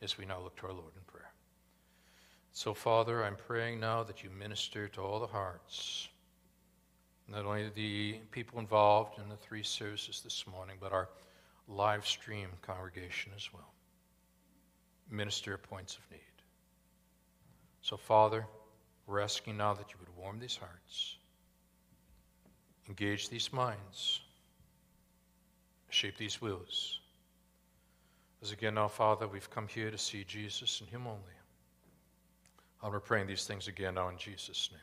as we now look to our Lord in prayer. So, Father, I'm praying now that you minister to all the hearts, not only the people involved in the three services this morning, but our live stream congregation as well. Minister points of need. So, Father, we're asking now that you would warm these hearts, engage these minds, shape these wills. As again now, Father, we've come here to see Jesus and Him only. And we're praying these things again now in Jesus' name.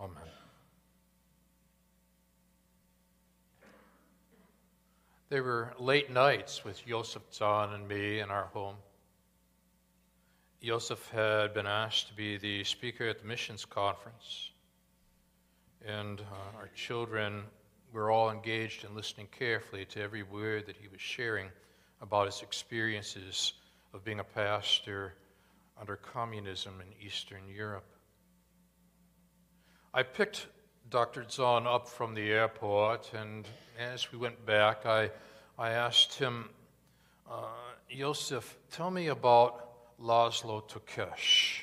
Amen. There were late nights with Joseph Tson and me in our home. Joseph had been asked to be the speaker at the missions conference, and uh, our children were all engaged in listening carefully to every word that he was sharing about his experiences of being a pastor under communism in Eastern Europe. I picked Dr. Tson up from the airport, and as we went back, I, I asked him, uh, Joseph, tell me about Laszlo Tokes.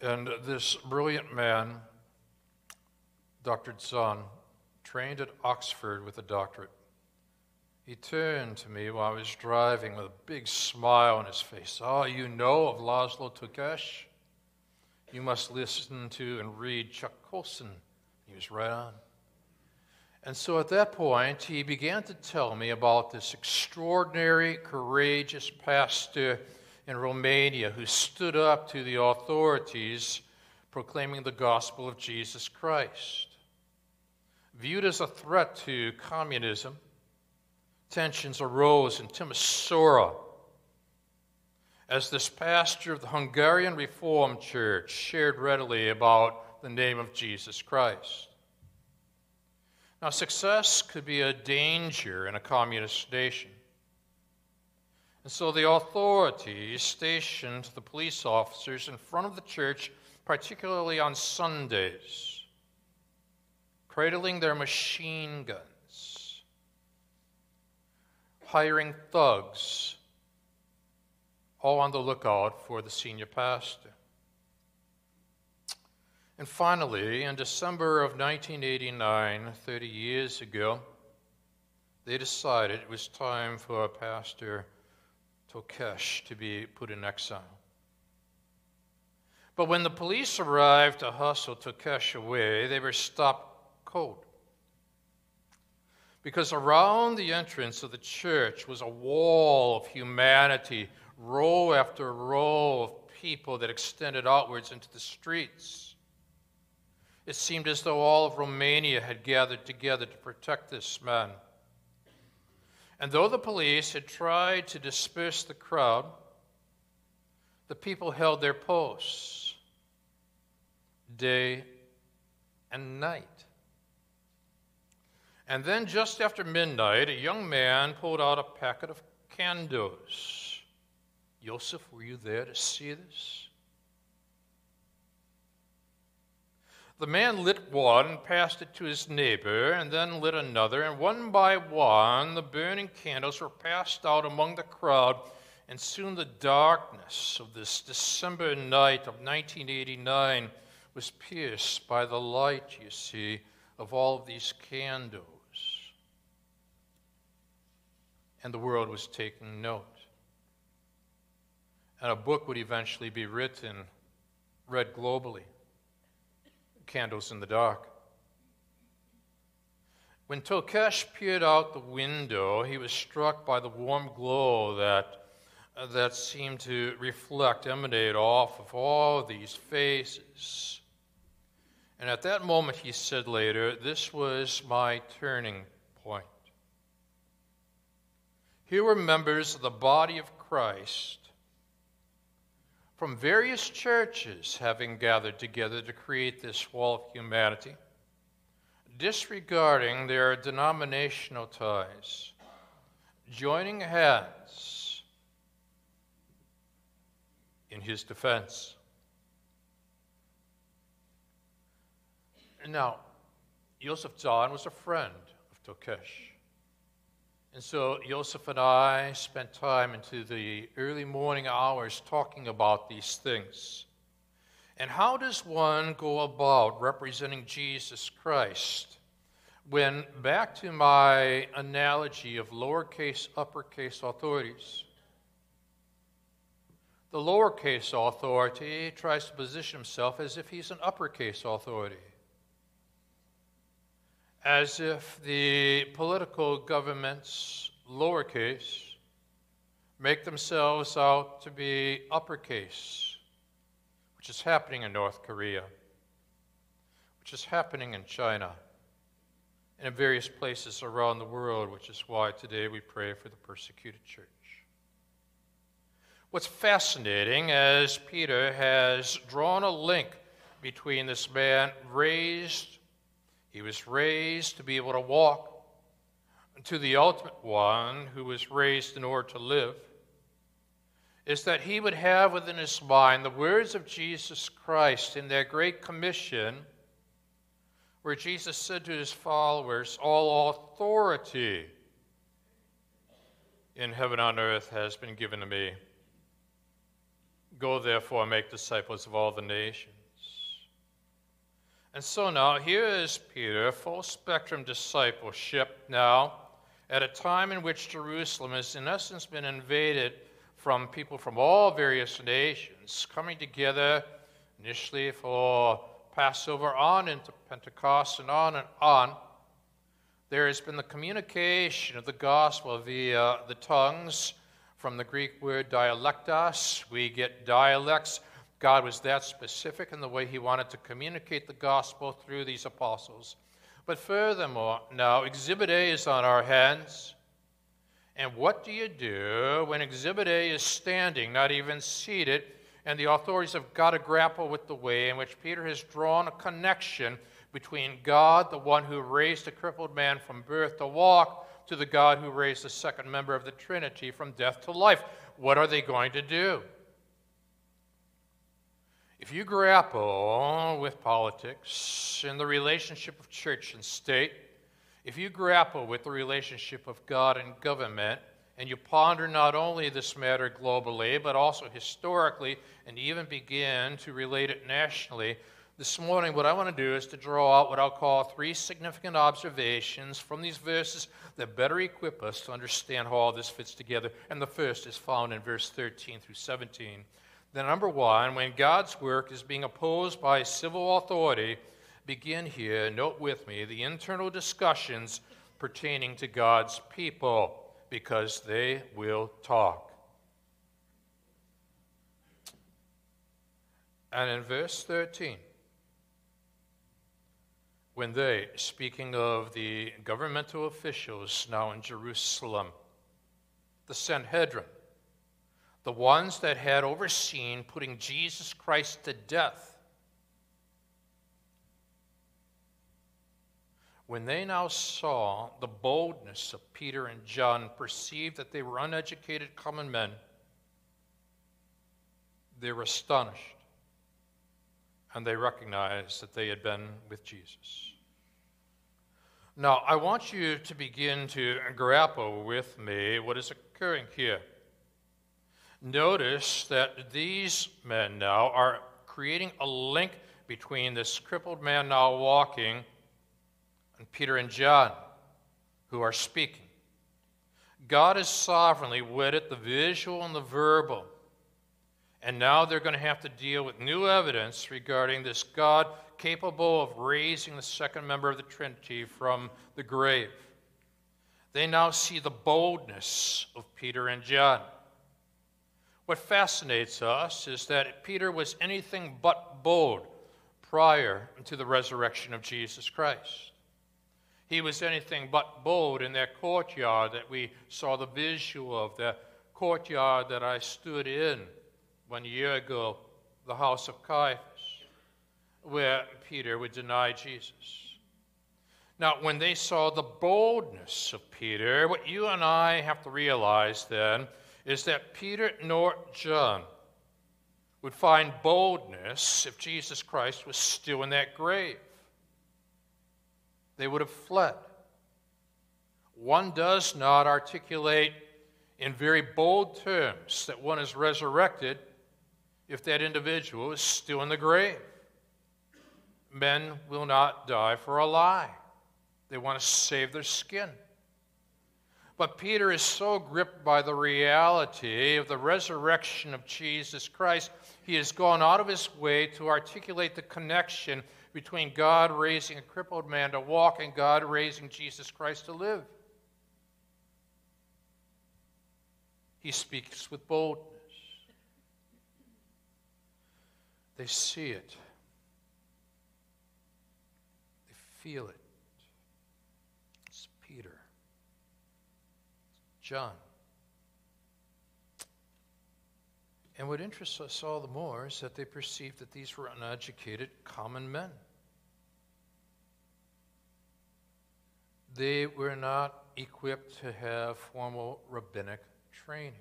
And this brilliant man, Dr. Tson, trained at Oxford with a doctorate, he turned to me while I was driving with a big smile on his face. Oh, you know of Laszlo Tokes? You must listen to and read Chuck Colson. He was right on. And so at that point, he began to tell me about this extraordinary, courageous pastor in Romania who stood up to the authorities proclaiming the gospel of Jesus Christ. Viewed as a threat to communism, tensions arose in Timisoara as this pastor of the Hungarian Reformed Church shared readily about the name of Jesus Christ. Now, success could be a danger in a communist nation. And so the authorities stationed the police officers in front of the church, particularly on Sundays, cradling their machine guns, hiring thugs, all on the lookout for the senior pastor. And finally, in December of 1989, 30 years ago, they decided it was time for Pastor Tokes to be put in exile. But when the police arrived to hustle Tokes away, they were stopped cold. Because around the entrance of the church was a wall of humanity, row after row of people that extended outwards into the streets. It seemed as though all of Romania had gathered together to protect this man. And though the police had tried to disperse the crowd, the people held their posts day and night. And then, just after midnight, a young man pulled out a packet of candles. Joseph, were you there to see this? The man lit one and passed it to his neighbor, and then lit another, and one by one the burning candles were passed out among the crowd, and soon the darkness of this December night of 1989 was pierced by the light, you see, of all of these candles. And the world was taking note. And a book would eventually be written, read globally candles in the dark. When Tokes peered out the window, he was struck by the warm glow that, that seemed to reflect, emanate off of all these faces. And at that moment, he said later, This was my turning point. Here were members of the body of Christ from various churches having gathered together to create this wall of humanity, disregarding their denominational ties, joining hands in his defense. Now, Joseph Tson was a friend of Tokes. And so Joseph and I spent time into the early morning hours talking about these things. And how does one go about representing Jesus Christ? When, back to my analogy of lowercase, uppercase authorities, the lowercase authority tries to position himself as if he's an uppercase authority, as if the political governments, lowercase, make themselves out to be uppercase, which is happening in North Korea, which is happening in China, and in various places around the world, which is why today we pray for the persecuted church. What's fascinating as Peter has drawn a link between this man raised, he was raised to be able to walk, to the ultimate one who was raised in order to live, is that he would have within his mind the words of Jesus Christ in their great commission, where Jesus said to his followers, All authority in heaven and on earth has been given to me. Go therefore and make disciples of all the nations. And so now, here is Peter, full spectrum discipleship now, at a time in which Jerusalem has, in essence, been invaded from people from all various nations, coming together initially for Passover on into Pentecost and on and on. There has been the communication of the gospel via the tongues from the Greek word dialectos, we get dialects. God was that specific in the way he wanted to communicate the gospel through these apostles. But furthermore, now Exhibit A is on our hands. And what do you do when Exhibit A is standing, not even seated, and the authorities have got to grapple with the way in which Peter has drawn a connection between God, the one who raised a crippled man from birth to walk, to the God who raised the second member of the Trinity from death to life. What are they going to do? If you grapple with politics and the relationship of church and state, if you grapple with the relationship of God and government, and you ponder not only this matter globally, but also historically, and even begin to relate it nationally, this morning, what I want to do is to draw out what I'll call three significant observations from these verses that better equip us to understand how all this fits together. And the first is found in verse 13 through 17. Then, number one, when God's work is being opposed by civil authority, begin here, note with me, the internal discussions pertaining to God's people, because they will talk. And in verse 13, when they, speaking of the governmental officials now in Jerusalem, the Sanhedrin, the ones that had overseen putting Jesus Christ to death, when they now saw the boldness of Peter and John, perceived that they were uneducated common men, they were astonished and they recognized that they had been with Jesus. Now, I want you to begin to grapple with me what is occurring here. Notice that these men now are creating a link between this crippled man now walking and Peter and John, who are speaking. God has sovereignly wedded the visual and the verbal. And now they're going to have to deal with new evidence regarding this God capable of raising the second member of the Trinity from the grave. They now see the boldness of Peter and John. What fascinates us is that Peter was anything but bold prior to the resurrection of Jesus Christ. He was anything but bold in that courtyard that we saw the visual of, the courtyard that I stood in one year ago, the house of Caiaphas, where Peter would deny Jesus. Now, when they saw the boldness of Peter, what you and I have to realize then is that Peter nor John would find boldness if Jesus Christ was still in that grave. They would have fled. one does not articulate in very bold terms that one is resurrected if that individual is still in the grave. Men will not die for a lie, they want to save their skin. But Peter is so gripped by the reality of the resurrection of Jesus Christ, he has gone out of his way to articulate the connection between God raising a crippled man to walk and God raising Jesus Christ to live. He speaks with boldness. They see it, they feel it. It's Peter, it's John. And what interests us all the more is that they perceived that these were uneducated, common men. They were not equipped to have formal rabbinic training.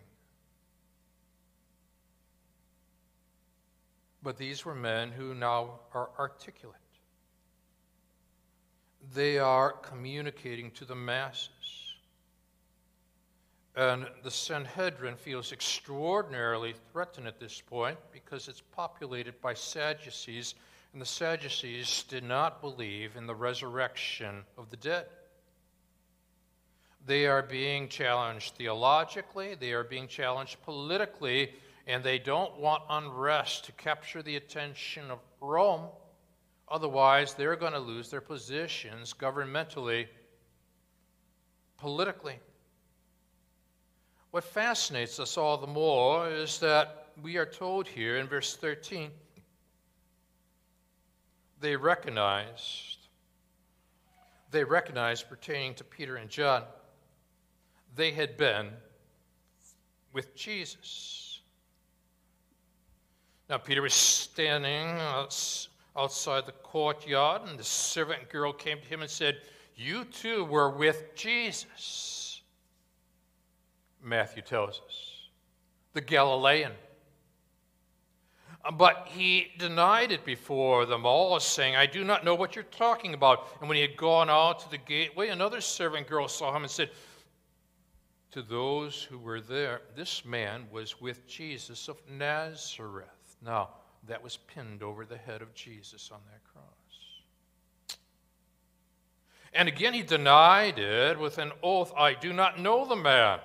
But these were men who now are articulate. They are communicating to the masses. And the Sanhedrin feels extraordinarily threatened at this point because it's populated by Sadducees, and the Sadducees did not believe in the resurrection of the dead. They are being challenged theologically, they are being challenged politically, and they don't want unrest to capture the attention of Rome. Otherwise, they're going to lose their positions governmentally, politically. What fascinates us all the more is that we are told here in verse 13 they recognized, they recognized pertaining to Peter and John they had been with Jesus. Now, Peter was standing outside the courtyard, and the servant girl came to him and said, You too were with Jesus. Matthew tells us, the Galilean. But he denied it before them all, saying, I do not know what you're talking about. And when he had gone out to the gateway, another servant girl saw him and said, to those who were there, this man was with Jesus of Nazareth. Now, that was pinned over the head of Jesus on that cross. And again, he denied it with an oath I do not know the man.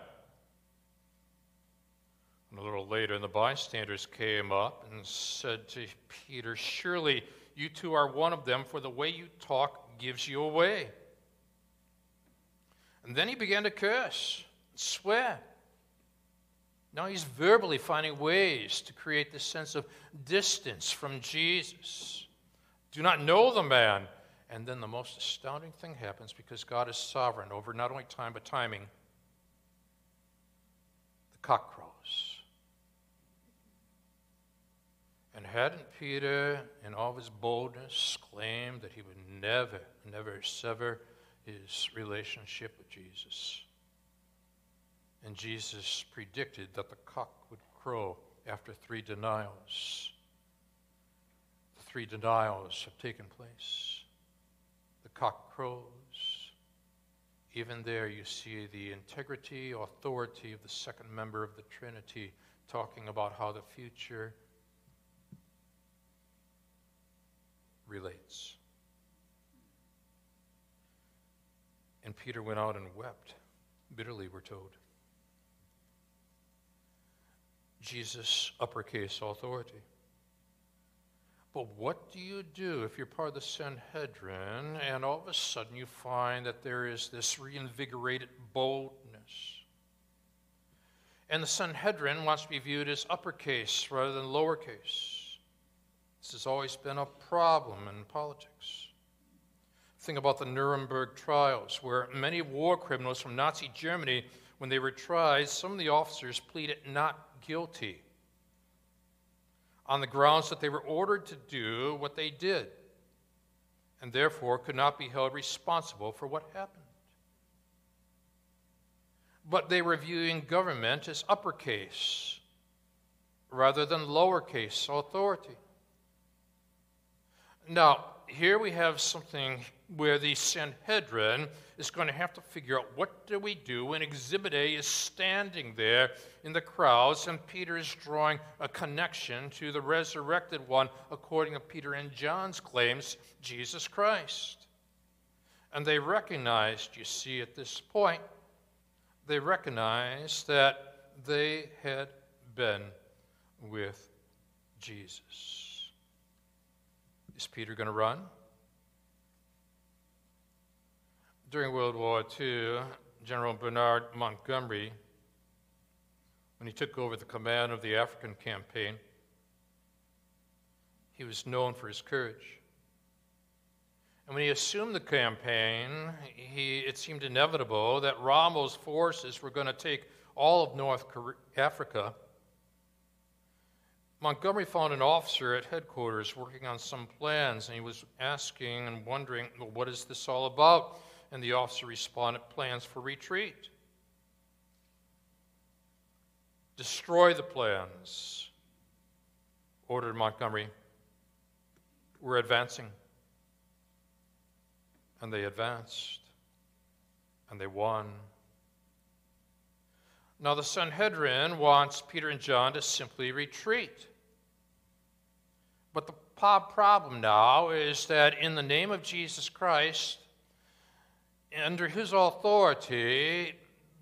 And a little later, and the bystanders came up and said to Peter, Surely you two are one of them, for the way you talk gives you away. And then he began to curse and swear. Now he's verbally finding ways to create this sense of distance from Jesus. Do not know the man. And then the most astounding thing happens because God is sovereign over not only time but timing. The cock crows. And hadn't Peter, in all his boldness, claimed that he would never, never sever his relationship with Jesus? And Jesus predicted that the cock would crow after three denials. The three denials have taken place. The cock crows. Even there, you see the integrity, authority of the second member of the Trinity talking about how the future relates. And Peter went out and wept bitterly, we're told. Jesus' uppercase authority. But what do you do if you're part of the Sanhedrin and all of a sudden you find that there is this reinvigorated boldness? And the Sanhedrin wants to be viewed as uppercase rather than lowercase. This has always been a problem in politics. Think about the Nuremberg trials, where many war criminals from Nazi Germany, when they were tried, some of the officers pleaded not guilty on the grounds that they were ordered to do what they did and therefore could not be held responsible for what happened. But they were viewing government as uppercase rather than lowercase authority. Now, here we have something where the Sanhedrin is going to have to figure out what do we do when Exhibit A is standing there in the crowds and Peter is drawing a connection to the resurrected one, according to Peter and John's claims, Jesus Christ. And they recognized, you see, at this point, they recognized that they had been with Jesus. Is Peter going to run? During World War II, General Bernard Montgomery, when he took over the command of the African campaign, he was known for his courage. And when he assumed the campaign, he, it seemed inevitable that Rommel's forces were going to take all of North Africa. Montgomery found an officer at headquarters working on some plans, and he was asking and wondering, well, what is this all about? And the officer responded, plans for retreat. Destroy the plans, ordered Montgomery. We're advancing. And they advanced, and they won. Now, the Sanhedrin wants Peter and John to simply retreat. But the problem now is that in the name of Jesus Christ, under his authority,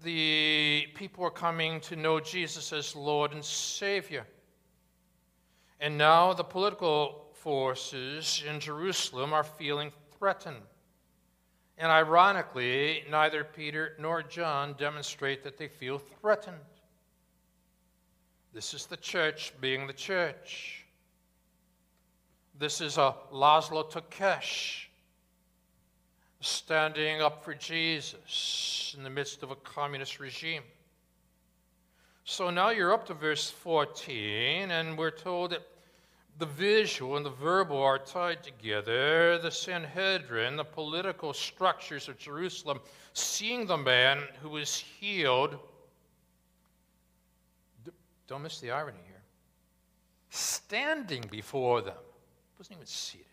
the people are coming to know Jesus as Lord and Savior. And now the political forces in Jerusalem are feeling threatened. And ironically, neither Peter nor John demonstrate that they feel threatened. This is the church being the church. This is a Laszlo Tokes standing up for Jesus in the midst of a communist regime. So now you're up to verse 14, and we're told that the visual and the verbal are tied together. The Sanhedrin, the political structures of Jerusalem, seeing the man who was healed. Don't miss the irony here. Standing before them, wasn't even seated.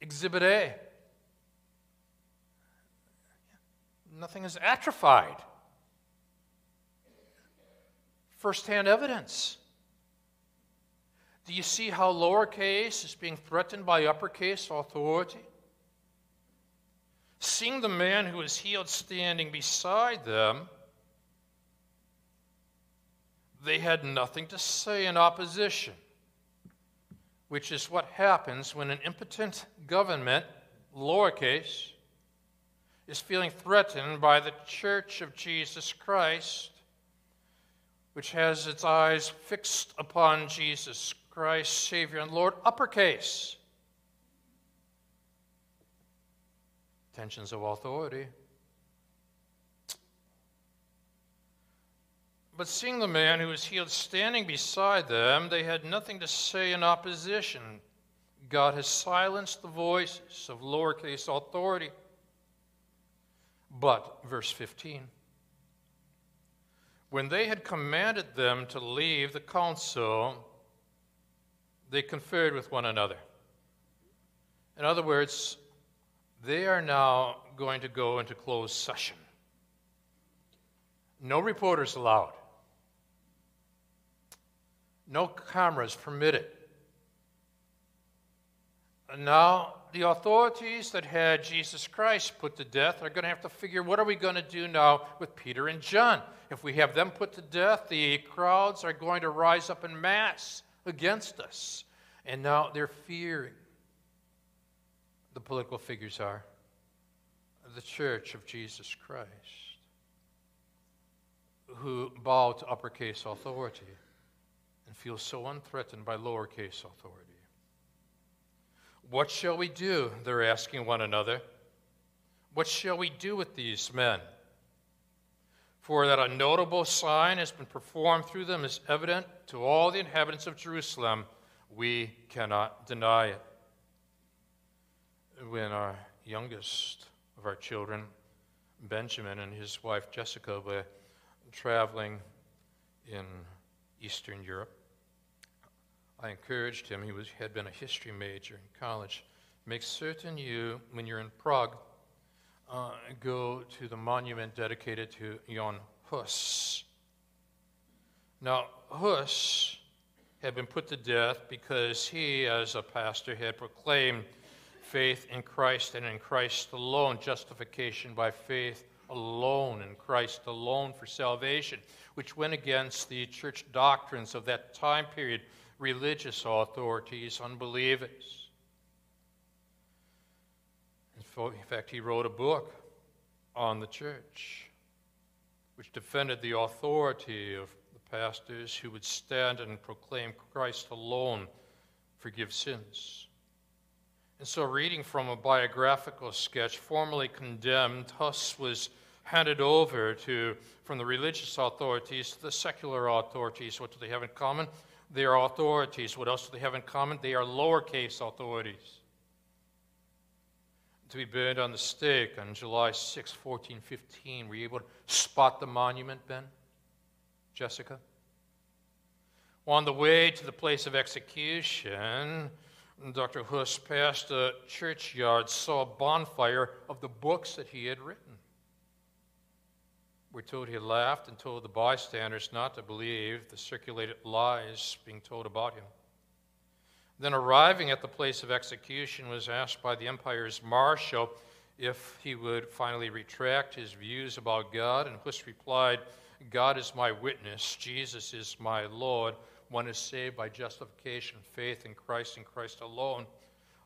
Exhibit A. Nothing is atrophied firsthand evidence. Do you see how lowercase is being threatened by uppercase authority? Seeing the man who is healed standing beside them, they had nothing to say in opposition, which is what happens when an impotent government, lowercase, is feeling threatened by the church of Jesus Christ which has its eyes fixed upon Jesus Christ, Savior and Lord, uppercase. Tensions of authority. But seeing the man who was healed standing beside them, they had nothing to say in opposition. God has silenced the voices of lowercase authority. But, verse 15, when they had commanded them to leave the council, they conferred with one another. In other words, they are now going to go into closed session. No reporters allowed. No cameras permitted. And now the authorities that had Jesus Christ put to death are going to have to figure what are we going to do now with Peter and John? If we have them put to death, the crowds are going to rise up in mass against us. And now they're fearing. The political figures are the church of Jesus Christ, who bow to uppercase authority and feel so unthreatened by lowercase authority. What shall we do? They're asking one another. What shall we do with these men? For that a notable sign has been performed through them is evident to all the inhabitants of Jerusalem. We cannot deny it. When our youngest of our children, Benjamin, and his wife Jessica were traveling in Eastern Europe, I encouraged him, he was, had been a history major in college, make certain you, when you're in Prague, uh, go to the monument dedicated to Jan Hus. Now, Hus had been put to death because he, as a pastor, had proclaimed faith in Christ and in Christ alone, justification by faith alone, in Christ alone for salvation, which went against the church doctrines of that time period, religious authorities, unbelievers. In fact, he wrote a book on the church which defended the authority of the pastors who would stand and proclaim Christ alone forgive sins. And so, reading from a biographical sketch formerly condemned, Huss was handed over to, from the religious authorities to the secular authorities. What do they have in common? They are authorities. What else do they have in common? They are lowercase authorities. To be burned on the stake on July 6, 1415. Were you able to spot the monument, Ben? Jessica? On the way to the place of execution, Dr. Huss passed a churchyard, saw a bonfire of the books that he had written. We're told he laughed and told the bystanders not to believe the circulated lies being told about him. Then, arriving at the place of execution, was asked by the empire's marshal if he would finally retract his views about God, and Huss replied, God is my witness, Jesus is my Lord. One is saved by justification, faith in Christ and Christ alone.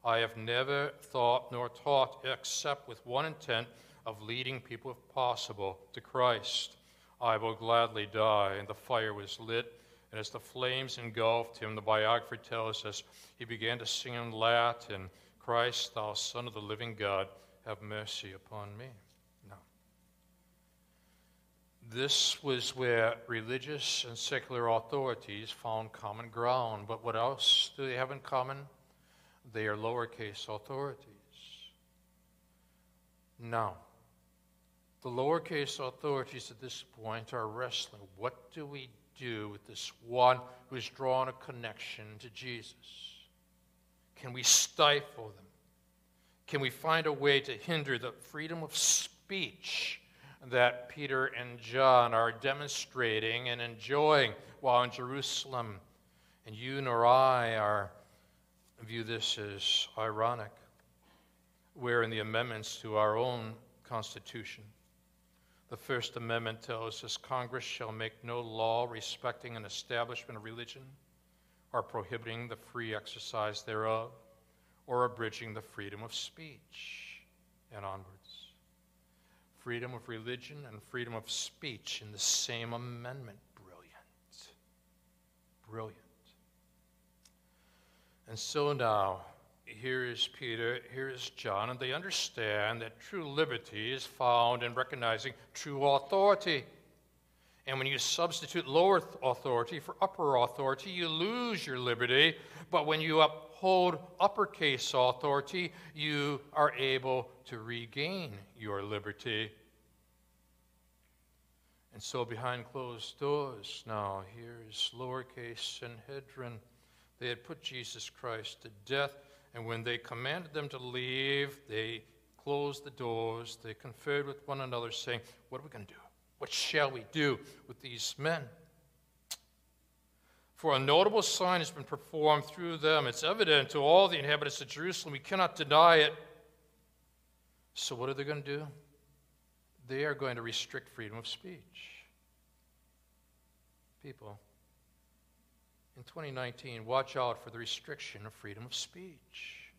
I have never thought nor taught except with one intent of leading people, if possible, to Christ. I will gladly die. And the fire was lit, and as the flames engulfed him, the biographer tells us, he began to sing in Latin, Christ, thou Son of the living God, have mercy upon me. Now, this was where religious and secular authorities found common ground. But what else do they have in common? They are lowercase authorities. Now, the lowercase authorities at this point are wrestling. What do we do with this one who's drawn a connection to Jesus? Can we stifle them? Can we find a way to hinder the freedom of speech that Peter and John are demonstrating and enjoying while in Jerusalem? And you nor I are view this as ironic. We're in the amendments to our own Constitution. The First Amendment tells us Congress shall make no law respecting an establishment of religion or prohibiting the free exercise thereof or abridging the freedom of speech and onwards. Freedom of religion and freedom of speech in the same amendment. Brilliant. Brilliant. And so now, here is Peter, here is John, and they understand that true liberty is found in recognizing true authority. And when you substitute lower authority for upper authority, you lose your liberty. But when you uphold uppercase authority, you are able to regain your liberty. And so, behind closed doors, now here's lowercase Sanhedrin. They had put Jesus Christ to death and when they commanded them to leave, they closed the doors. They conferred with one another, saying, What are we going to do? What shall we do with these men? For a notable sign has been performed through them. It's evident to all the inhabitants of Jerusalem. We cannot deny it. So, what are they going to do? They are going to restrict freedom of speech. People, in 2019, watch out for the restriction of freedom of speech.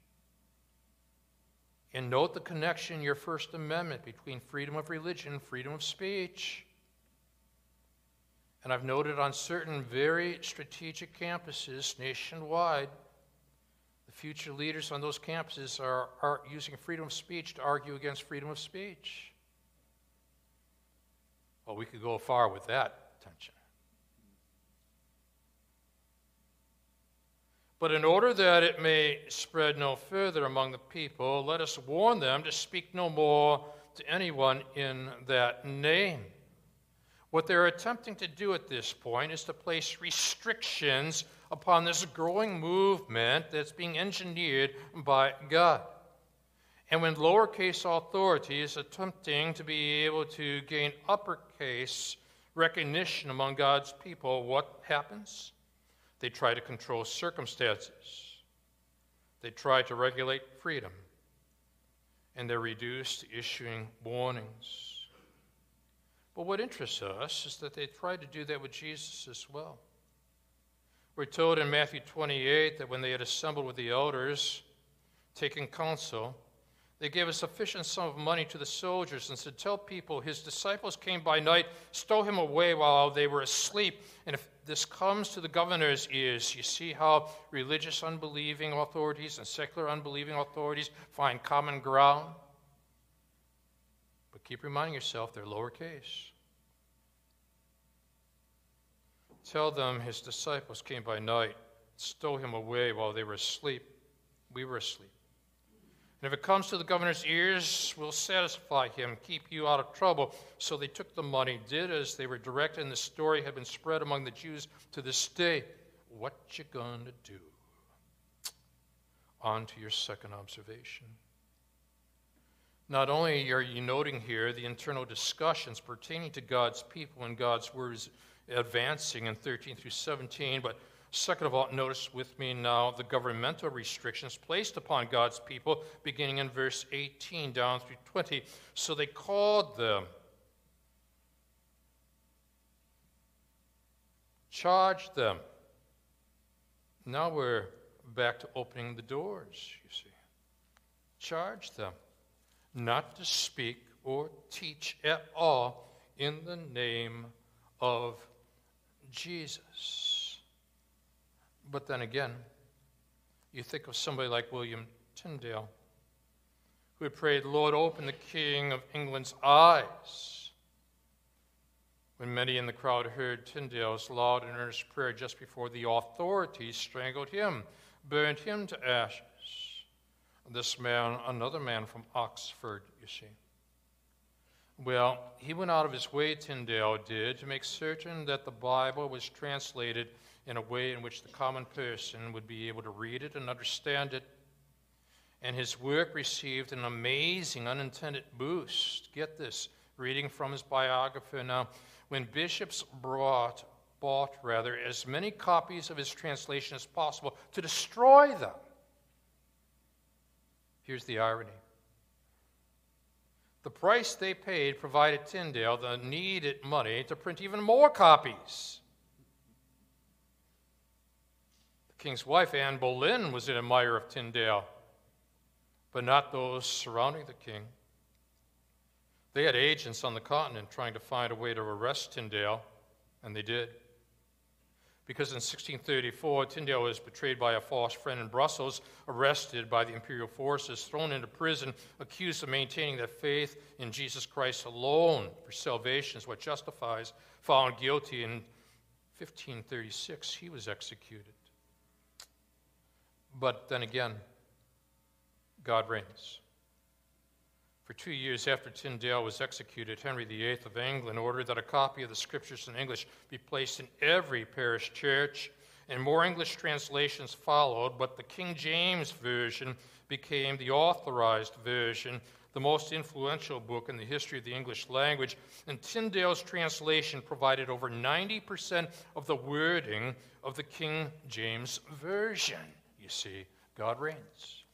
And note the connection your First Amendment between freedom of religion and freedom of speech. And I've noted on certain very strategic campuses nationwide, the future leaders on those campuses are, are using freedom of speech to argue against freedom of speech. Well, we could go far with that tension. But in order that it may spread no further among the people, let us warn them to speak no more to anyone in that name. What they're attempting to do at this point is to place restrictions upon this growing movement that's being engineered by God. And when lowercase authority is attempting to be able to gain uppercase recognition among God's people, what happens? They try to control circumstances, they try to regulate freedom, and they're reduced to issuing warnings. But what interests us is that they tried to do that with Jesus as well. We're told in Matthew 28 that when they had assembled with the elders, taking counsel, they gave a sufficient sum of money to the soldiers and said, Tell people his disciples came by night, stole him away while they were asleep. And if this comes to the governor's ears, you see how religious unbelieving authorities and secular unbelieving authorities find common ground? But keep reminding yourself they're lowercase. Tell them his disciples came by night, stole him away while they were asleep. We were asleep. And if it comes to the governor's ears, we'll satisfy him, keep you out of trouble. So they took the money, did as they were directed, and the story had been spread among the Jews to this day. What you gonna do? On to your second observation. Not only are you noting here the internal discussions pertaining to God's people and God's words advancing in 13 through 17. But second of all, notice with me now the governmental restrictions placed upon God's people, beginning in verse 18 down through 20. So they called them, charged them. Now we're back to opening the doors, you see. Charge them not to speak or teach at all in the name of Jesus. But then again, you think of somebody like William Tyndale, who had prayed, Lord, open the King of England's eyes. When many in the crowd heard Tyndale's loud and earnest prayer just before the authorities strangled him, burned him to ashes. This man, another man from Oxford, you see well, he went out of his way, Tyndale did, to make certain that the Bible was translated in a way in which the common person would be able to read it and understand it. And his work received an amazing unintended boost. Get this, reading from his biographer now. When bishops brought, bought rather, as many copies of his translation as possible to destroy them. Here's the irony the price they paid provided Tyndale the needed money to print even more copies. The king's wife, Anne Boleyn, was an admirer of Tyndale, but not those surrounding the king. They had agents on the continent trying to find a way to arrest Tyndale, and they did because in 1634, Tyndale was betrayed by a false friend in Brussels, arrested by the imperial forces, thrown into prison, accused of maintaining that faith in Jesus Christ alone for salvation is what justifies, found guilty in 1536, he was executed. But then again, God reigns. For two years after Tyndale was executed, Henry VIII of England ordered that a copy of the scriptures in English be placed in every parish church, and more English translations followed, but the King James Version became the authorized version, the most influential book in the history of the English language. And Tyndale's translation provided over 90% of the wording of the King James Version. You see, God reigns.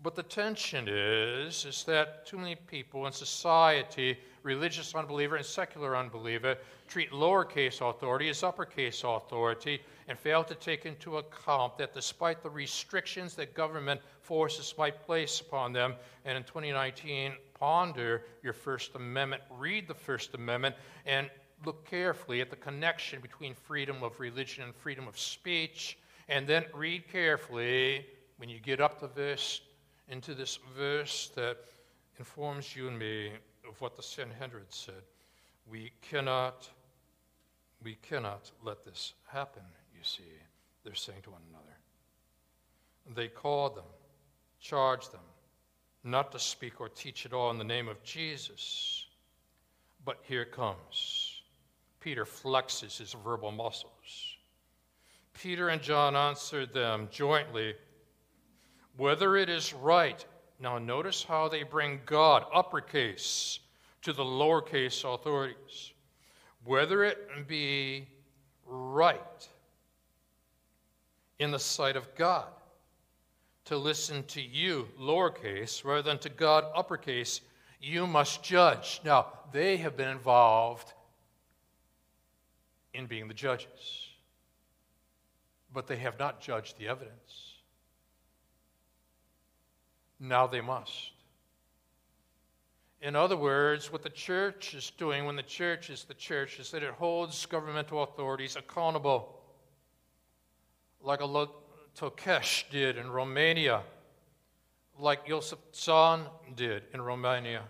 But the tension is, is that too many people in society, religious unbeliever and secular unbeliever, treat lowercase authority as uppercase authority and fail to take into account that despite the restrictions that government forces might place upon them, and in 2019, ponder your First Amendment, read the First Amendment, and look carefully at the connection between freedom of religion and freedom of speech, and then read carefully when you get up to this, into this verse that informs you and me of what the Sanhedrin said. We cannot, we cannot let this happen, you see, they're saying to one another. They called them, charged them, not to speak or teach at all in the name of Jesus. But here comes. Peter flexes his verbal muscles. Peter and John answered them jointly, Whether it is right. Now, notice how they bring God, uppercase, to the lowercase authorities. Whether it be right in the sight of God to listen to you, lowercase, rather than to God, uppercase, you must judge. Now, they have been involved in being the judges, but they have not judged the evidence. Now they must. In other words, what the church is doing when the church is the church is that it holds governmental authorities accountable, like a Tokes did in Romania, like Joseph Tson did in Romania.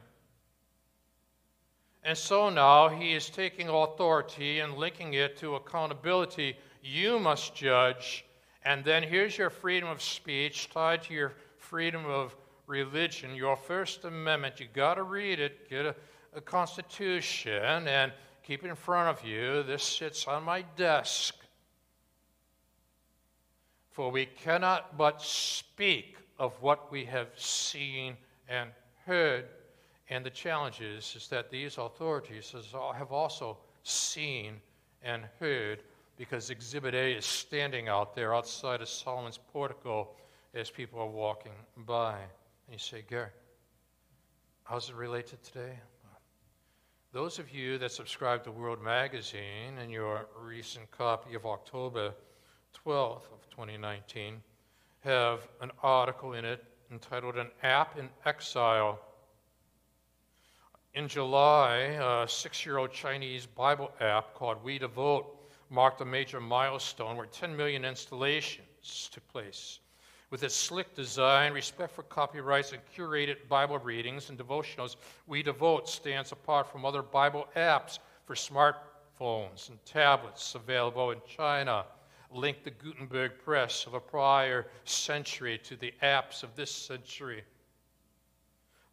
And so now he is taking authority and linking it to accountability. You must judge. And then here's your freedom of speech tied to your freedom of religion, your First Amendment. You got to read it, get a, a constitution, and keep it in front of you. This sits on my desk. For we cannot but speak of what we have seen and heard. And the challenge is, is that these authorities have also seen and heard because Exhibit A is standing out there outside of Solomon's portico as people are walking by. And you say, Gary, how does it relate to today? Those of you that subscribe to World Magazine and your recent copy of October 12th of 2019 have an article in it entitled An App in Exile. In July, a six year old Chinese Bible app called We Devote marked a major milestone where 10 million installations took place. With its slick design, respect for copyrights, and curated Bible readings and devotionals, We Devote stands apart from other Bible apps for smartphones and tablets available in China. Link the Gutenberg press of a prior century to the apps of this century.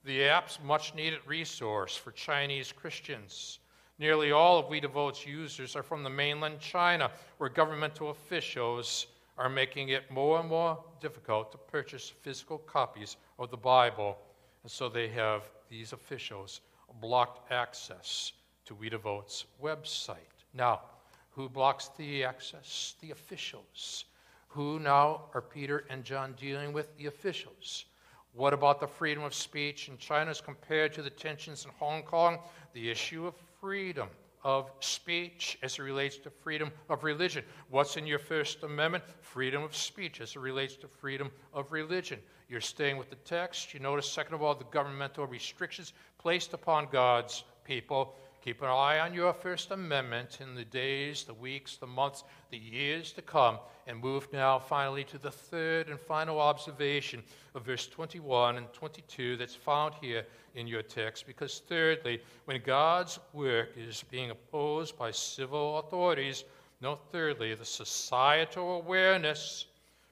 The app's much needed resource for Chinese Christians. Nearly all of We Devote's users are from the mainland China, where governmental officials are making it more and more difficult to purchase physical copies of the Bible. And so they have these officials blocked access to We Devote's website. Now, who blocks the access? The officials. Who now are Peter and John dealing with? The officials. What about the freedom of speech in China as compared to the tensions in Hong Kong? The issue of freedom of speech as it relates to freedom of religion. What's in your First Amendment? Freedom of speech as it relates to freedom of religion. You're staying with the text. You notice, second of all, the governmental restrictions placed upon God's people. Keep an eye on your First Amendment in the days, the weeks, the months, the years to come, and move now finally to the third and final observation of verse 21 and 22 that's found here in your text. Because, thirdly, when God's work is being opposed by civil authorities, note thirdly, the societal awareness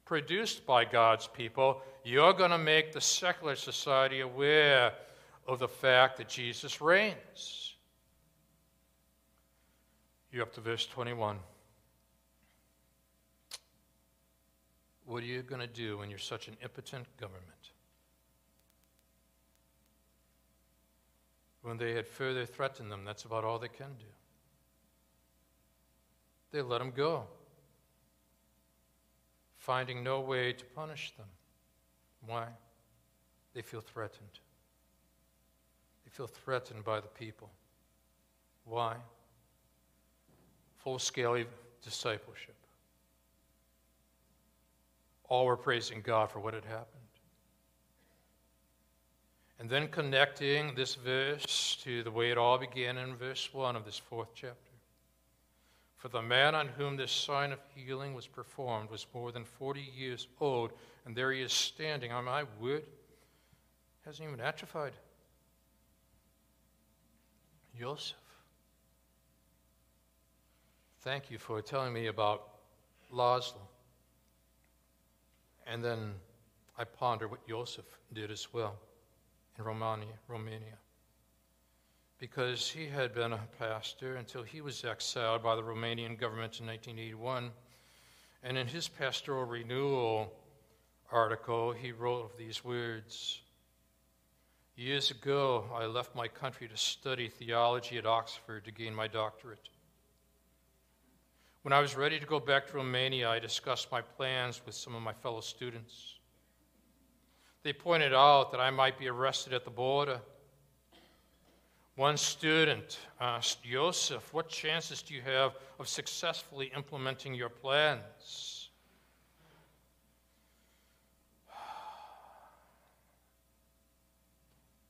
produced by God's people, you're going to make the secular society aware of the fact that Jesus reigns. You're up to verse 21. What are you going to do when you're such an impotent government? When they had further threatened them, that's about all they can do. They let them go, finding no way to punish them. Why? They feel threatened. They feel threatened by the people. Why? Full scale discipleship. All were praising God for what had happened. And then connecting this verse to the way it all began in verse 1 of this fourth chapter. For the man on whom this sign of healing was performed was more than 40 years old, and there he is standing on my word, Hasn't even atrophied. Joseph. Thank you for telling me about Laszlo. And then I ponder what Joseph did as well in Romania, Romania. Because he had been a pastor until he was exiled by the Romanian government in 1981. And in his pastoral renewal article, he wrote of these words Years ago, I left my country to study theology at Oxford to gain my doctorate. When I was ready to go back to Romania, I discussed my plans with some of my fellow students. They pointed out that I might be arrested at the border. One student asked, Joseph, what chances do you have of successfully implementing your plans?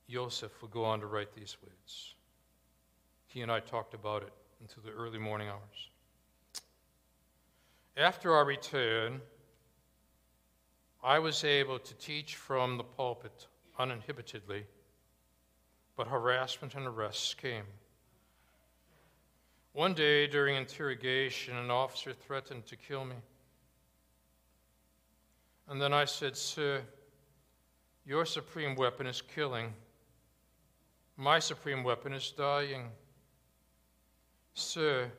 Joseph would go on to write these words. He and I talked about it into the early morning hours. After our return, I was able to teach from the pulpit uninhibitedly, but harassment and arrests came. One day during interrogation, an officer threatened to kill me. And then I said, Sir, your supreme weapon is killing. My supreme weapon is dying. Sir,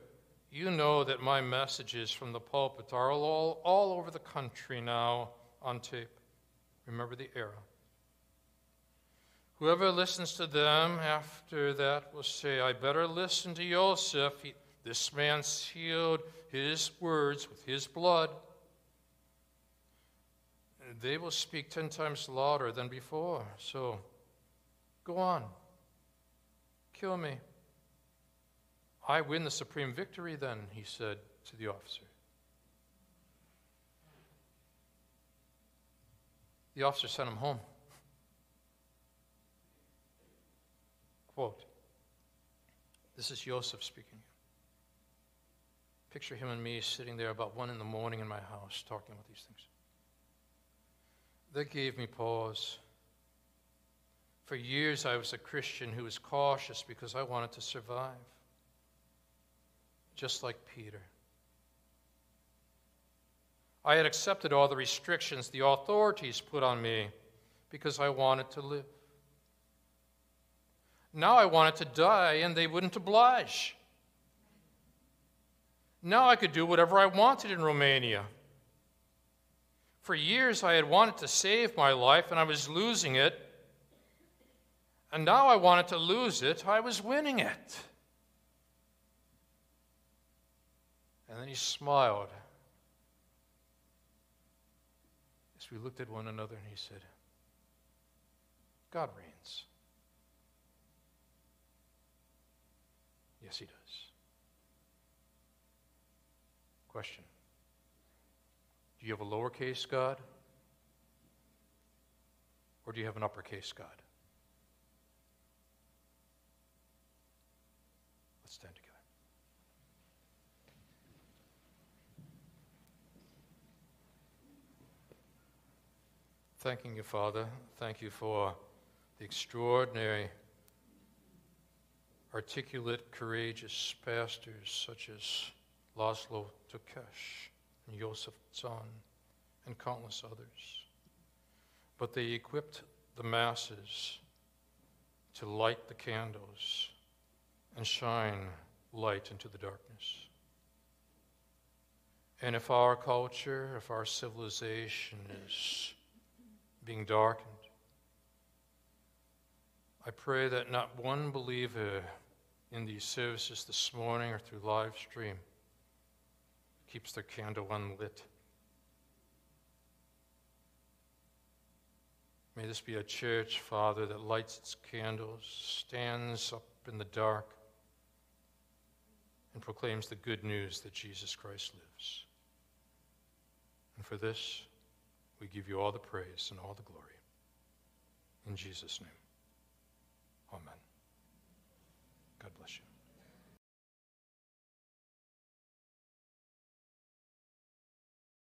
you know that my messages from the pulpit are all, all over the country now on tape. Remember the era. Whoever listens to them after that will say, I better listen to Joseph. He, this man sealed his words with his blood. They will speak ten times louder than before. So go on. Kill me. I win the supreme victory then, he said to the officer. The officer sent him home. Quote This is Joseph speaking. Picture him and me sitting there about one in the morning in my house talking about these things. That gave me pause. For years, I was a Christian who was cautious because I wanted to survive, just like Peter. I had accepted all the restrictions the authorities put on me because I wanted to live. Now I wanted to die, and they wouldn't oblige. Now I could do whatever I wanted in Romania. For years I had wanted to save my life, and I was losing it. And now I wanted to lose it, I was winning it. And then he smiled as we looked at one another, and he said, God reigns. Yes, he does. Question Do you have a lowercase God? Or do you have an uppercase God? Let's stand together. Thanking you, Father. Thank you for the extraordinary, articulate, courageous pastors such as Laszlo Tokes and Joseph Tson and countless others. But they equipped the masses to light the candles and shine light into the darkness. And if our culture, if our civilization is being darkened, I pray that not one believer in these services this morning or through live stream keeps their candle unlit. May this be a church, Father, that lights its candles, stands up in the dark, and proclaims the good news that Jesus Christ lives. And for this, we give you all the praise and all the glory. In Jesus' name, amen. God bless you.